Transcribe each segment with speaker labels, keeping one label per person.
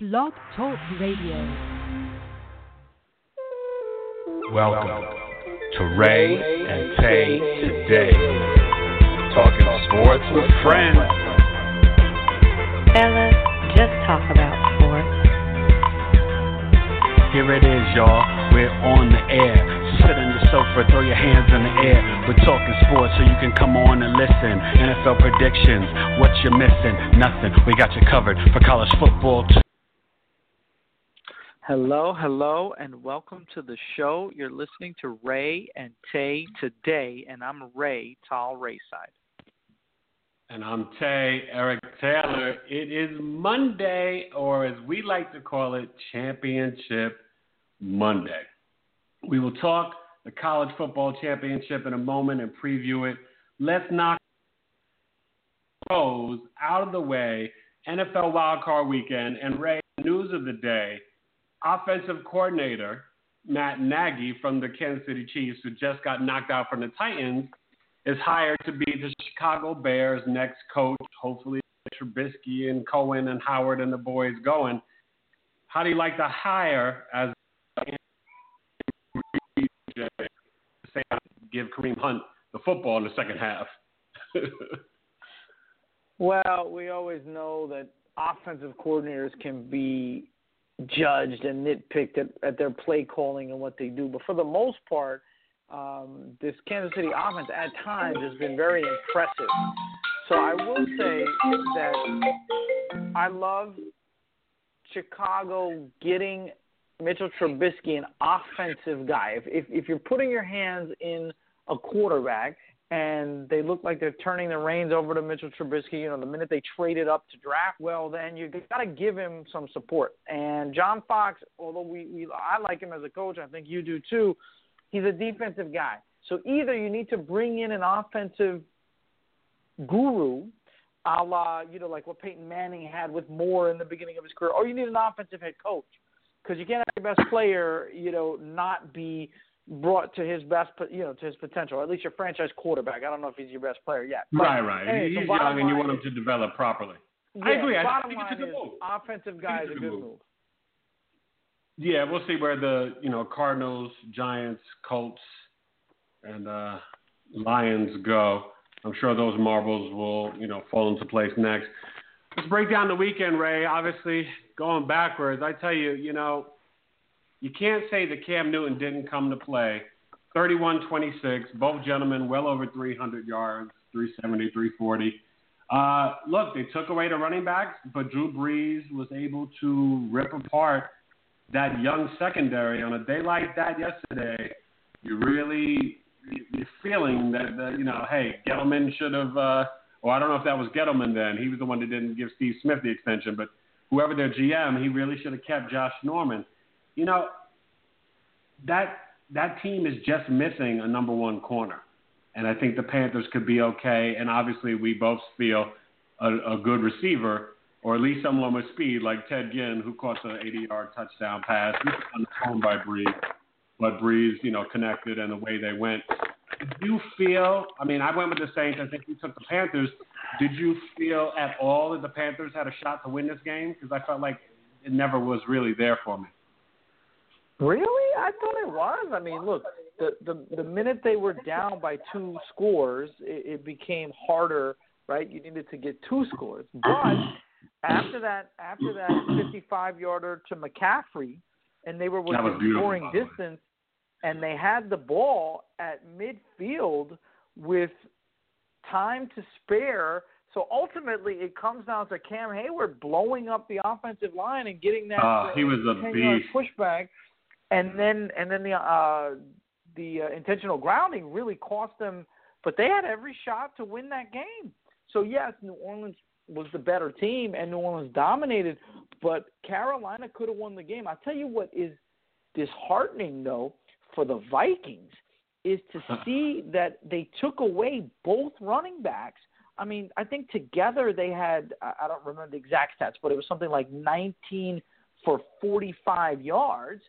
Speaker 1: Blog Talk Radio.
Speaker 2: Welcome to Ray and Tay today. Talking sports with friends.
Speaker 3: Fellas, just talk about sports.
Speaker 2: Here it is, y'all. We're on the air. Sit on the sofa, throw your hands in the air. We're talking sports so you can come on and listen. NFL predictions, what you're missing, nothing. We got you covered for college football. Too.
Speaker 4: Hello, hello, and welcome to the show. You're listening to Ray and Tay today, and I'm Ray, Tall Rayside.
Speaker 2: And I'm Tay, Eric Taylor. It is Monday, or as we like to call it, Championship Monday. We will talk the college football championship in a moment and preview it. Let's knock pros out of the way. NFL wildcard weekend and Ray, news of the day. Offensive coordinator Matt Nagy from the Kansas City Chiefs, who just got knocked out from the Titans, is hired to be the Chicago Bears' next coach. Hopefully, Trubisky and Cohen and Howard and the boys going. How do you like the hire as give Kareem Hunt the football in the second half?
Speaker 4: well, we always know that offensive coordinators can be judged and nitpicked at, at their play calling and what they do, but for the most part, um, this Kansas City offense at times has been very impressive. So I will say that I love Chicago getting Mitchell Trubisky, an offensive guy. If, if if you're putting your hands in a quarterback and they look like they're turning the reins over to Mitchell Trubisky, you know, the minute they traded up to draft, well, then you got to give him some support. And John Fox, although we, we I like him as a coach, I think you do too. He's a defensive guy. So either you need to bring in an offensive guru, a la, you know, like what Peyton Manning had with Moore in the beginning of his career, or you need an offensive head coach because you can't have your best player, you know, not be brought to his best, you know, to his potential. Or at least your franchise quarterback. I don't know if he's your best player yet.
Speaker 2: But right, right. He's so young, and you want him to develop properly.
Speaker 4: Yeah,
Speaker 2: I agree. I think it's a good move.
Speaker 4: offensive guy is a good move.
Speaker 2: move. Yeah, we'll see where the you know Cardinals, Giants, Colts, and uh, Lions go. I'm sure those marbles will you know fall into place next. Let's break down the weekend, Ray. Obviously, going backwards, I tell you, you know, you can't say that Cam Newton didn't come to play. 31-26, both gentlemen well over 300 yards, 370, 340. Uh, look, they took away the running backs, but Drew Brees was able to rip apart that young secondary on a day like that yesterday. You really you're feeling that, that you know, hey, Gettleman should have. Uh, or I don't know if that was Gettleman then. He was the one that didn't give Steve Smith the extension, but whoever their GM, he really should have kept Josh Norman. You know, that that team is just missing a number one corner, and I think the Panthers could be okay. And obviously, we both feel a, a good receiver, or at least someone with speed, like Ted Ginn, who caught the 80-yard touchdown pass. He was unthrown by Brees, but Brees, you know, connected and the way they went. Did you feel? I mean, I went with the Saints. I think you took the Panthers. Did you feel at all that the Panthers had a shot to win this game? Because I felt like it never was really there for me.
Speaker 4: Really? I thought it was. I mean, look, the the the minute they were down by two scores, it, it became harder, right? You needed to get two scores. But after that, after that 55 yarder to McCaffrey, and they were within scoring distance, and they had the ball at midfield with time to spare. So ultimately, it comes down to Cam Hayward blowing up the offensive line and getting that
Speaker 2: uh, he was a
Speaker 4: 10-yard pushback, and then and then the uh, the uh, intentional grounding really cost them. But they had every shot to win that game. So yes, New Orleans was the better team, and New Orleans dominated. But Carolina could have won the game. I tell you what is disheartening though for the Vikings is to see that they took away both running backs. I mean, I think together they had, I don't remember the exact stats, but it was something like 19 for 45 yards.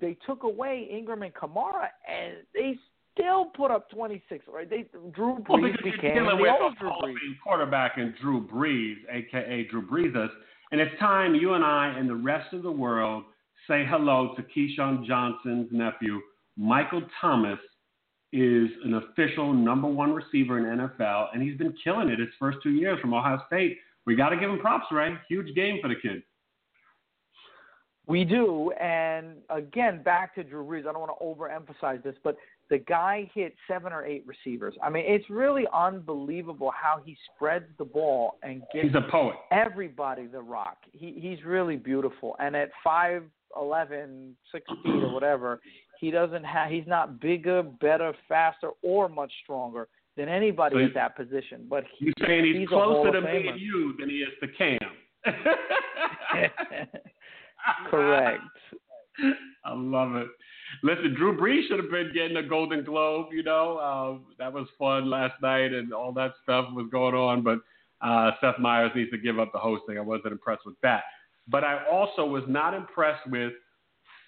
Speaker 4: They took away Ingram and Kamara, and they still put up 26, right? They Drew Brees
Speaker 2: well,
Speaker 4: became
Speaker 2: the
Speaker 4: old Drew
Speaker 2: Brees.
Speaker 4: Brees.
Speaker 2: quarterback and Drew Brees, aka Drew Brees, And it's time you and I and the rest of the world say hello to Keyshawn Johnson's nephew, Michael Thomas, is an official number one receiver in NFL, and he's been killing it his first two years from Ohio State. We got to give him props, Ray. Huge game for the kid.
Speaker 4: We do, and again, back to Drew Brees. I don't want to overemphasize this, but the guy hit seven or eight receivers. I mean, it's really unbelievable how he spreads the ball and gives
Speaker 2: He's a poet.
Speaker 4: everybody the rock. He he's really beautiful, and at five eleven, six feet or whatever, he doesn't have. He's not bigger, better, faster, or much stronger than anybody
Speaker 2: So
Speaker 4: at that position. But he,
Speaker 2: You're saying he's,
Speaker 4: he's
Speaker 2: closer to me and you than he is to Cam.
Speaker 4: correct.
Speaker 2: I love it. Listen, Drew Brees should have been getting a Golden Globe. You know, uh, that was fun last night, and all that stuff was going on. But uh, Seth Meyers needs to give up the hosting. I wasn't impressed with that. But I also was not impressed with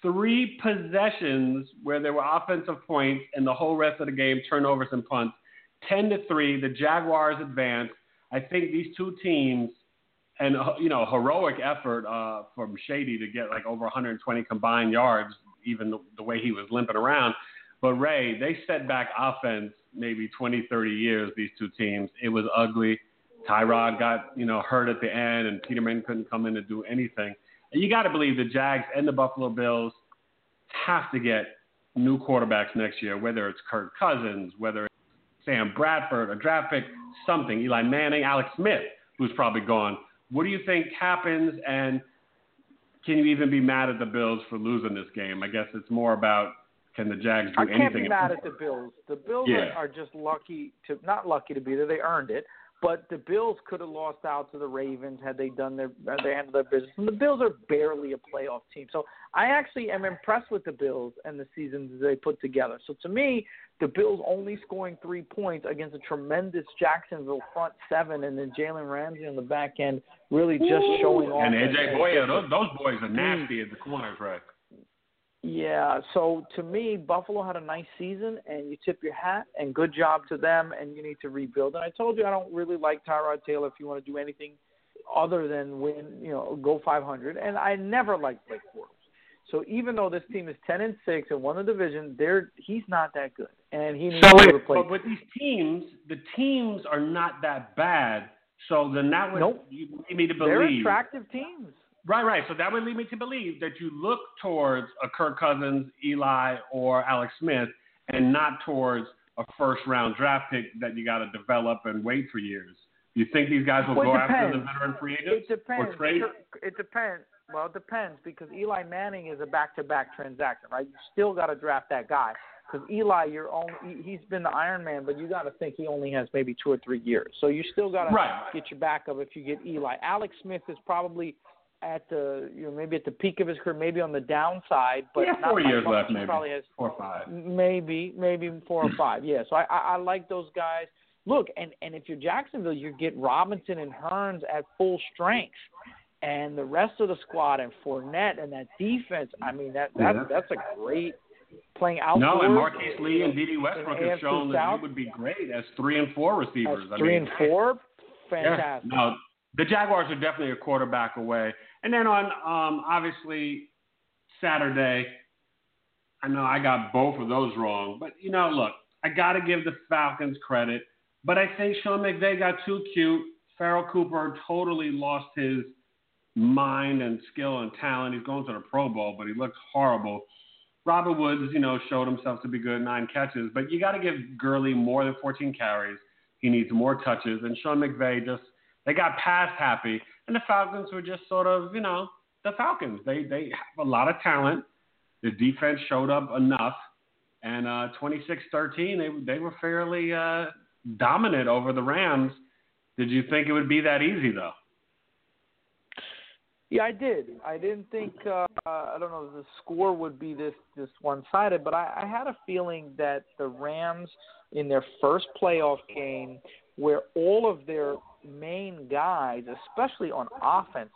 Speaker 2: three possessions where there were offensive points, and the whole rest of the game turnovers and punts. Ten to three, the Jaguars advanced. I think these two teams and you know heroic effort uh, from Shady to get like over 120 combined yards, even the, the way he was limping around. But Ray, they set back offense maybe 20, 30 years. These two teams, it was ugly. Tyrod got you know hurt at the end, and Peterman couldn't come in to do anything. And you got to believe the Jags and the Buffalo Bills have to get new quarterbacks next year, whether it's Kirk Cousins, whether it's Sam Bradford, a draft pick, something. Eli Manning, Alex Smith, who's probably gone. What do you think happens, and can you even be mad at the Bills for losing this game? I guess it's more about can the Jags do
Speaker 4: I
Speaker 2: anything?
Speaker 4: can't be mad at the Bills. The Bills
Speaker 2: Yeah.
Speaker 4: are, are just lucky to not lucky to be there. They earned it. But the Bills could have lost out to the Ravens had they done their had they handled their business. And the Bills are barely a playoff team. So I actually am impressed with the Bills and the seasons they put together. So to me, the Bills only scoring three points against a tremendous Jacksonville front seven, and then Jalen Ramsey on the back end really just showing off.
Speaker 2: And
Speaker 4: that-
Speaker 2: AJ
Speaker 4: that Bouye,
Speaker 2: those, those boys are hmm. nasty at the corners, right?
Speaker 4: Yeah, so to me, Buffalo had a nice season, and you tip your hat, and good job to them, and you need to rebuild. And I told you I don't really like Tyrod Taylor if you want to do anything other than win, you know, go 500. And I never liked Blake Bortles. So even though this team is 10 and 6 and won the division, they're he's not that good, and he needs
Speaker 2: So,
Speaker 4: to replace.
Speaker 2: but with these teams, the teams are not that bad. So then that would
Speaker 4: Nope.
Speaker 2: you lead me to believe they're
Speaker 4: attractive teams.
Speaker 2: Right, right. So that would lead me to believe that you look towards a Kirk Cousins, Eli, or Alex Smith, and not towards a first round draft pick that you got to develop and wait for years. You think these guys will
Speaker 4: Well,
Speaker 2: go after the veteran free
Speaker 4: It depends.
Speaker 2: or trade?
Speaker 4: It depends. Well, it depends because Eli Manning is a back-to-back transaction, right? You still got to draft that guy because Eli, you're only he- he's been the Iron Man, but you got to think he only has maybe two or three years. So you still got to
Speaker 2: Right.
Speaker 4: get your backup if you get Eli. Alex Smith is probably at the you know maybe at the peak of his career, maybe on the downside, but
Speaker 2: yeah,
Speaker 4: not
Speaker 2: four years
Speaker 4: much.
Speaker 2: left,
Speaker 4: He
Speaker 2: maybe
Speaker 4: probably has
Speaker 2: four or five.
Speaker 4: maybe maybe four or five. Yeah, so I, I, I like those guys. Look, and and if you're Jacksonville, you get Robinson and Hurns at full strength, and the rest of the squad and Fournette and that defense. I mean that that
Speaker 2: Yeah.
Speaker 4: that's a great playing outdoors.
Speaker 2: No, and Marquise Lee and Dede Westbrook have shown that
Speaker 4: South.
Speaker 2: he would be great as three and four receivers. I
Speaker 4: three
Speaker 2: mean,
Speaker 4: and four.
Speaker 2: Yeah,
Speaker 4: Fantastic.
Speaker 2: no, the Jaguars are definitely a quarterback away. And then on um, obviously Saturday, I know I got both of those wrong, but you know, look, I got to give the Falcons credit, but I think Sean McVay got too cute. Farrell Cooper totally lost his mind and skill and talent. He's going to the Pro Bowl, but he looks horrible. Robert Woods, you know, showed himself to be good, nine catches, but you got to give Gurley more than 14 carries. He needs more touches, and Sean McVay just they got past happy, and the Falcons were just sort of, you know, the Falcons. They they have a lot of talent. The defense showed up enough, and uh, 26-13, they they were fairly uh, dominant over the Rams. Did you think it would be that easy though?
Speaker 4: Yeah, I did. I didn't think uh, I don't know the score would be this this one sided, but I, I had a feeling that the Rams in their first playoff game, where all of their main guys, especially on offense,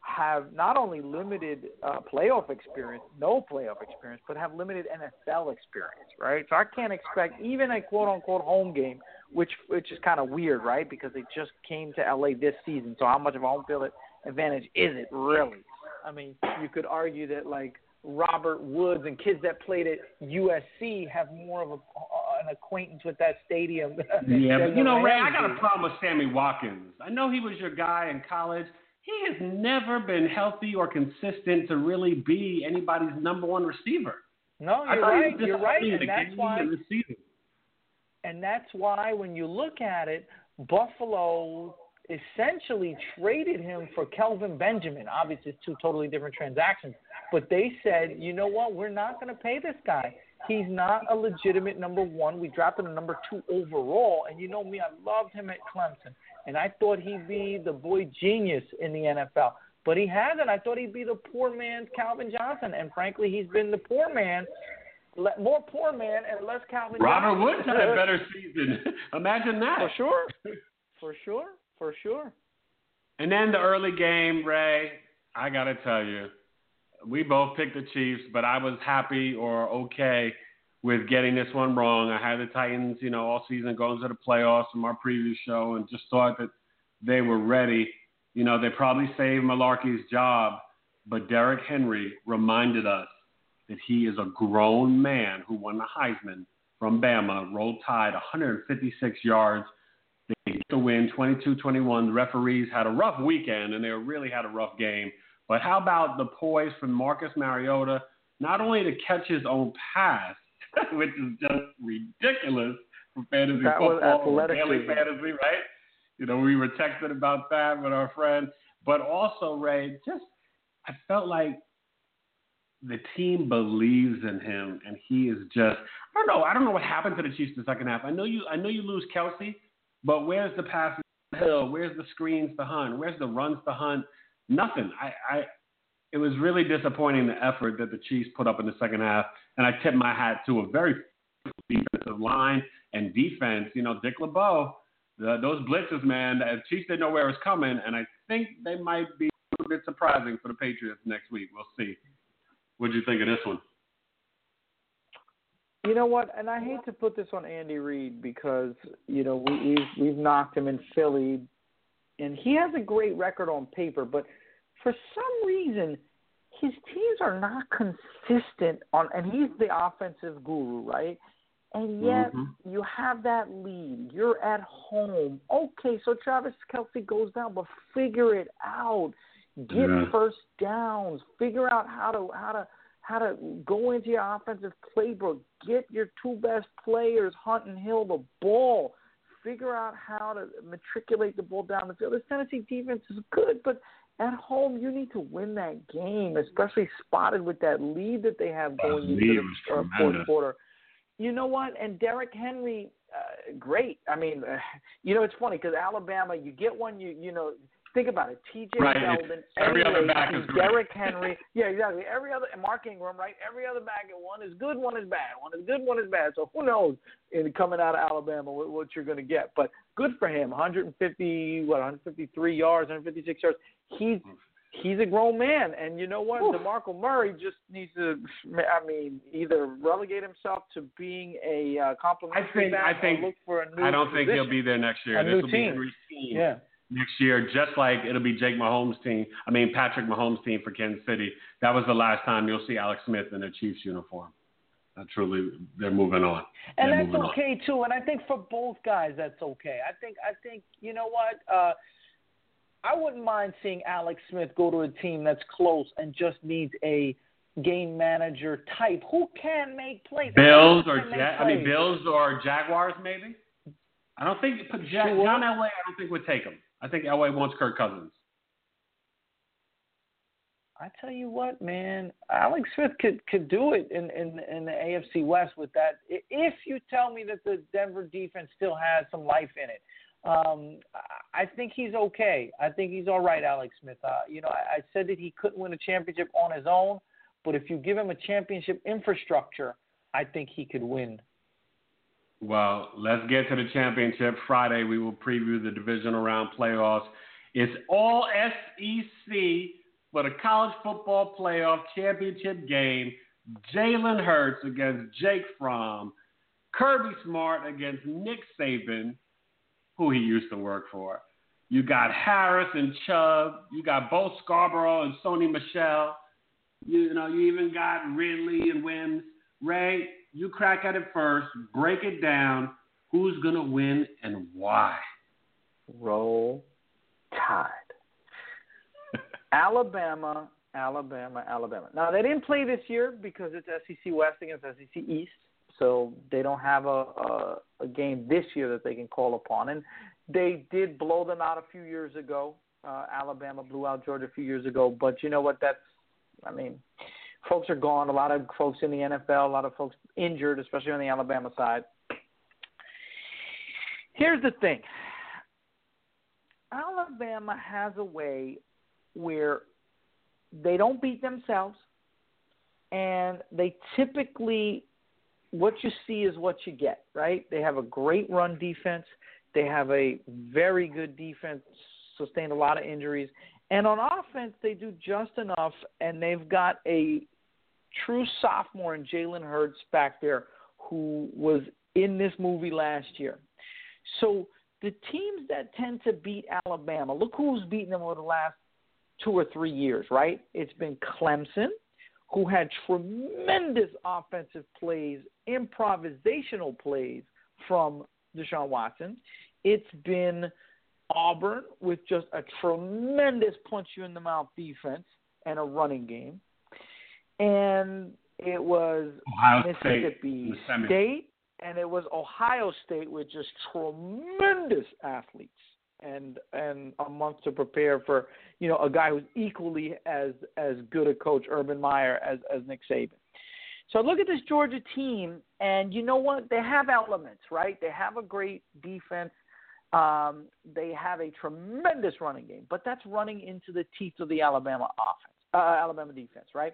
Speaker 4: have not only limited uh, playoff experience, no playoff experience, but have limited NFL experience, right? So I can't expect even a quote unquote home game, which which is kind of weird, right? Because they just came to LA this season. So how much of a home field advantage is it really? I mean, you could argue that like Robert Woods and kids that played at USC have more of a, uh, an acquaintance with that stadium.
Speaker 2: Yeah, but you know, Ray, I got a problem with Sammy Watkins. I know he was your guy in college. He has never been healthy or consistent to really be anybody's number one receiver.
Speaker 4: No, you're right. You're right, and that's why.
Speaker 2: and the season.
Speaker 4: And that's why when you look at it, Buffalo essentially traded him for Kelvin Benjamin. Obviously, it's two totally different transactions. But they said, you know what? We're not going to pay this guy. He's not a legitimate number one. We drafted a number two overall. And you know me, I loved him at Clemson. And I thought he'd be the boy genius in the NFL. But he hasn't. I thought he'd be the poor man's Calvin Johnson. And frankly, he's been the poor man, le- more poor man and less Calvin Johnson.
Speaker 2: Robert
Speaker 4: Johnson.
Speaker 2: Woods had a better season. Imagine that.
Speaker 4: For sure. For sure. For sure.
Speaker 2: And then the early game, Ray, I got to tell you, we both picked the Chiefs, but I was happy or okay with getting this one wrong. I had the Titans, you know, all season going to the playoffs from our previous show and just thought that they were ready. You know, they probably saved Mularkey's job, but Derrick Henry reminded us that he is a grown man who won the Heisman from Bama, rolled tide 156 yards. They get the win 22-21. The referees had a rough weekend and they really had a rough game. But how about the poise from Marcus Mariota, not only to catch his own pass, which is just ridiculous for fantasy
Speaker 4: That was
Speaker 2: football, or daily fantasy, right? You know, we were texting about that with our friend. But also, Ray, just I felt like the team believes in him, and he is just I don't know. I don't know what happened to the Chiefs in the second half. I know you I know you lose Kelce, but where's the passes to Hill? Where's the screens to Hunt? Where's the runs to Hunt? Nothing. I, I it was really disappointing the effort that the Chiefs put up in the second half, and I tip my hat to a very defensive line and defense. You know, Dick LeBeau, the, those blitzes, man. The Chiefs didn't know where it was coming, and I think they might be a little bit surprising for the Patriots next week. We'll see. What do you think of this one?
Speaker 4: You know what? And I hate to put this on Andy Reid because you know we, we've we've knocked him in Philly, and he has a great record on paper, but for some reason his teams are not consistent on. And he's the offensive guru, right? And yet
Speaker 2: Mhm.
Speaker 4: you have that lead. You're at home. Okay, so Travis Kelce goes down, but figure it out. Get
Speaker 2: Yeah.
Speaker 4: first downs. Figure out how to how to how to go into your offensive playbook. Get your two best players, Hunt and Hill, the ball. Figure out how to matriculate the ball down the field. This Tennessee defense is good, but at home you need to win that game, especially spotted with that lead that they have going into the uh, fourth quarter. You know what? And Derrick Henry, uh, great. I mean, uh, you know it's funny because Alabama, you get one, you you know. Think about it. T.J.
Speaker 2: Right.
Speaker 4: Yeldon,
Speaker 2: Every
Speaker 4: Eddie
Speaker 2: other
Speaker 4: Lacy,
Speaker 2: back is great.
Speaker 4: Derrick Henry. Yeah, exactly. Every other and Mark Ingram, right? Every other back at one is good, one is bad. One is good, one is bad. So who knows in coming out of Alabama what, what you're going to get? But good for him. 150, what? 153 yards, 156 yards. He's he's a grown man, and you know what? Demarco Murray just needs to. I mean, either relegate himself to being a uh, complimentary
Speaker 2: I think-
Speaker 4: back
Speaker 2: I think-
Speaker 4: or look for a new
Speaker 2: I don't think he'll be there next year.
Speaker 4: A
Speaker 2: this
Speaker 4: new
Speaker 2: will be
Speaker 4: team.
Speaker 2: Henry's team
Speaker 4: Yeah.
Speaker 2: Next year, just like it'll be Jake Mahomes' team. I mean, Patrick Mahomes' team for Kansas City. That was the last time you'll see Alex Smith in a Chiefs uniform. Uh, truly, they're moving on.
Speaker 4: and
Speaker 2: They're
Speaker 4: that's
Speaker 2: moving on.
Speaker 4: okay too. And I think for both guys, that's okay. I think I think you know what. Uh, I wouldn't mind seeing Alex Smith go to a team that's close and just needs a game manager type who can make plays.
Speaker 2: Bills or ja- I mean. Bills or Jaguars maybe. I don't think put ja-
Speaker 4: Sure.
Speaker 2: John Elway. I don't think would take him. I think Elway wants Kirk Cousins.
Speaker 4: I tell you what, man, Alex Smith could could do it in in in the AFC West with that. If you tell me that the Denver defense still has some life in it, um, I I think he's okay. I think he's all right, Alex Smith. Uh, you know, I, I said that he couldn't win a championship on his own, but if you give him a championship infrastructure, I think he could win.
Speaker 2: Well, let's get to the championship. Friday, we will preview the divisional round playoffs. It's all SEC for the college football playoff championship game. Jalen Hurts against Jake Fromm, Kirby Smart against Nick Saban, who he used to work for. You got Harris and Chubb. You got Bo Scarborough and Sony Michel. You know, you even got Ridley and Wims. Ray, you crack at it first. Break it down. Who's going to win and why?
Speaker 4: Roll Tide. Alabama, Alabama, Alabama. Now they didn't play this year because it's SEC West against SEC East, so they don't have a, a a game this year that they can call upon. And they did blow them out a few years ago. Uh, Alabama blew out Georgia a few years ago, but you know what? That's I mean, folks are gone. A lot of folks in the NFL, a lot of folks injured, especially on the Alabama side. Here's the thing. Alabama has a way where they don't beat themselves and they typically what you see is what you get, right? They have a great run defense. They have a very good defense, sustained a lot of injuries. And on offense, they do just enough, and they've got a true sophomore in Jalen Hurts back there who was in this movie last year. So the teams that tend to beat Alabama, look who's beaten them over the last two or three years, right? It's been Clemson, who had tremendous offensive plays, improvisational plays from Deshaun Watson. It's been Auburn with just a tremendous punch you in the mouth defense and a running game. And it was
Speaker 2: Ohio
Speaker 4: Mississippi
Speaker 2: State,
Speaker 4: State and it was Ohio State with just tremendous athletes and and a month to prepare for you know a guy who's equally as as good a coach Urban Meyer as as Nick Saban. So look at this Georgia team, and you know what? They have elements, right? They have a great defense. Um, they have a tremendous running game, but that's running into the teeth of the Alabama offense, uh, Alabama defense, right?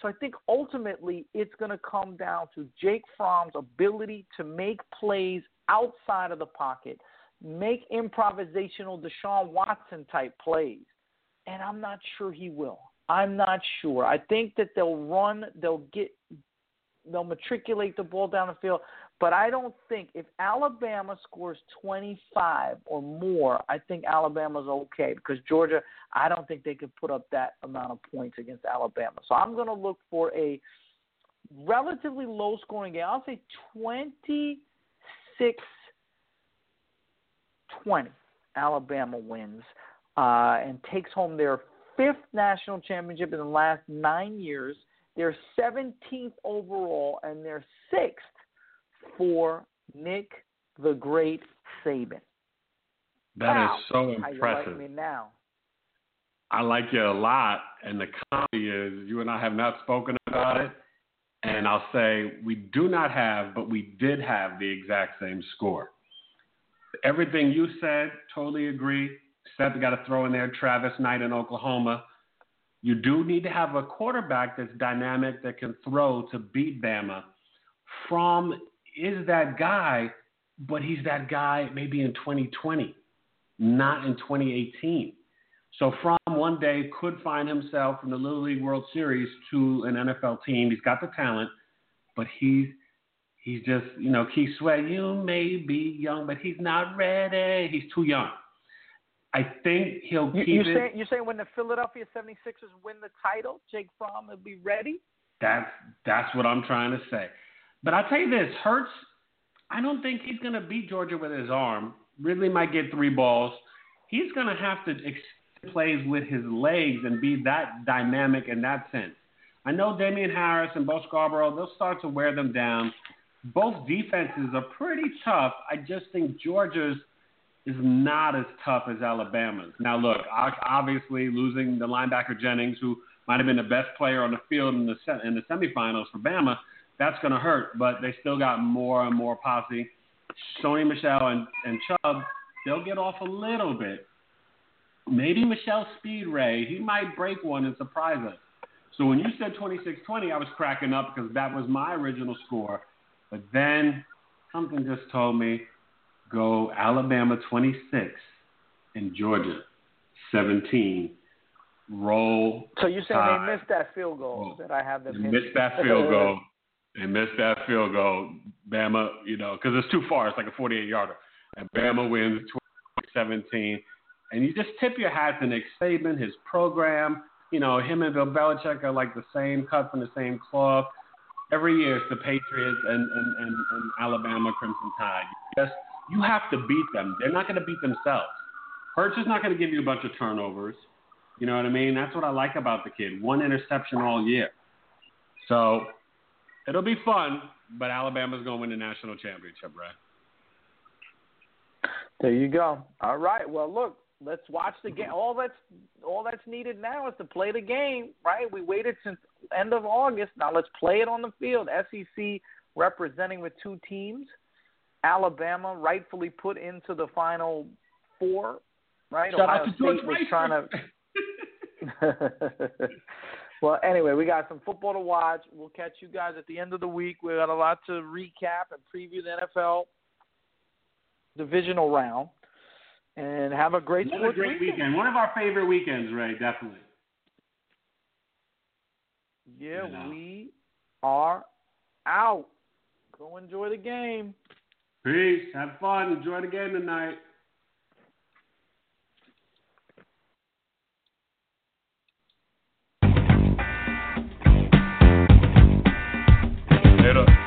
Speaker 4: So I think ultimately it's going to come down to Jake Fromm's ability to make plays outside of the pocket, make improvisational Deshaun Watson type plays. And I'm not sure he will. I'm not sure. I think that they'll run, they'll get they'll matriculate the ball down the field, but I don't think if Alabama scores 25 or more, I think Alabama's okay because Georgia, I don't think they could put up that amount of points against Alabama. So I'm going to look for a relatively low scoring game. I'll say 26 20. Alabama wins uh, and takes home their fifth national championship in the last nine years. They're 17th overall and they're sixth for Nick the Great Saban.
Speaker 2: That
Speaker 4: wow.
Speaker 2: is so
Speaker 4: How
Speaker 2: impressive.
Speaker 4: you like me now?
Speaker 2: I like you a lot, and the comedy is you and I have not spoken about it. And I'll say we do not have, but we did have the exact same score. Everything you said, totally agree. Except we got to throw in there Trevor Knight in Oklahoma. You do need to have a quarterback that's dynamic that can throw to beat Bama. Fromm is that guy, but he's that guy maybe in 2020, not in 2018. So Fromm one day could find himself in the Little League World Series to an NFL team. He's got the talent, but he's he's just you know Keith Sweat. You may be young, but he's not ready. He's too young. I think he'll keep
Speaker 4: you
Speaker 2: it.
Speaker 4: say you say when the Philadelphia 76ers win the title, Jake Fromm will be ready?
Speaker 2: That's that's what I'm trying to say. But I'll tell you this, Hurts. I don't think he's going to beat Georgia with his arm. Ridley might get three balls. He's going to have to ex- plays with his legs and be that dynamic in that sense. I know Damien Harris and Bo Scarborough. They'll start to wear them down. Both defenses are pretty tough. I just think Georgia's is not as tough as Alabama's. Now, look, obviously losing the linebacker Jennings, who might have been the best player on the field in the in the semifinals for Bama, that's going to hurt. But they still got more and more posse. Sony Michel and, and Chubb, they'll get off a little bit. Maybe Michel Speed Ray, he might break one and surprise us. So when you said 26-20, I was cracking up because that was my original score. But then something just told me go Alabama 26 and Georgia 17. Roll.
Speaker 4: So you're saying
Speaker 2: Tide.
Speaker 4: they missed that field goal
Speaker 2: Oh,
Speaker 4: that I have them
Speaker 2: They missed that field goal. They missed that field goal. Bama, you know, because it's too far. It's like a 48 yarder. And Bama wins 17. And you just tip your hat to Nick Saban, his program. You know, him and Bill Belichick are like the same, cut from the same cloth. Every year it's the Patriots and, and, and, and Alabama Crimson Tide. You just you have to beat them. They're not going to beat themselves. Hurts is not going to give you a bunch of turnovers. You know what I mean? That's what I like about the kid. One interception all year. So it'll be fun, but Alabama's going to win the national championship, right?
Speaker 4: There you go. All right. Well, look, let's watch the game. All that's all that's needed now is to play the game, right? We waited since end of August. Now let's play it on the field. SEC representing with two teams. Alabama rightfully put into the final four, right?
Speaker 2: Shout
Speaker 4: Ohio
Speaker 2: out to
Speaker 4: State
Speaker 2: George
Speaker 4: was trying to. well, anyway, we got some football to watch. We'll catch you guys at the end of the week. We got a lot to recap and preview the NFL divisional round. And have a great
Speaker 2: Another
Speaker 4: sports
Speaker 2: great
Speaker 4: weekend.
Speaker 2: weekend. One of our favorite weekends, Ray, definitely.
Speaker 4: Yeah, we are out. Go enjoy the game.
Speaker 2: Peace. Have fun. Enjoy the game tonight. Later.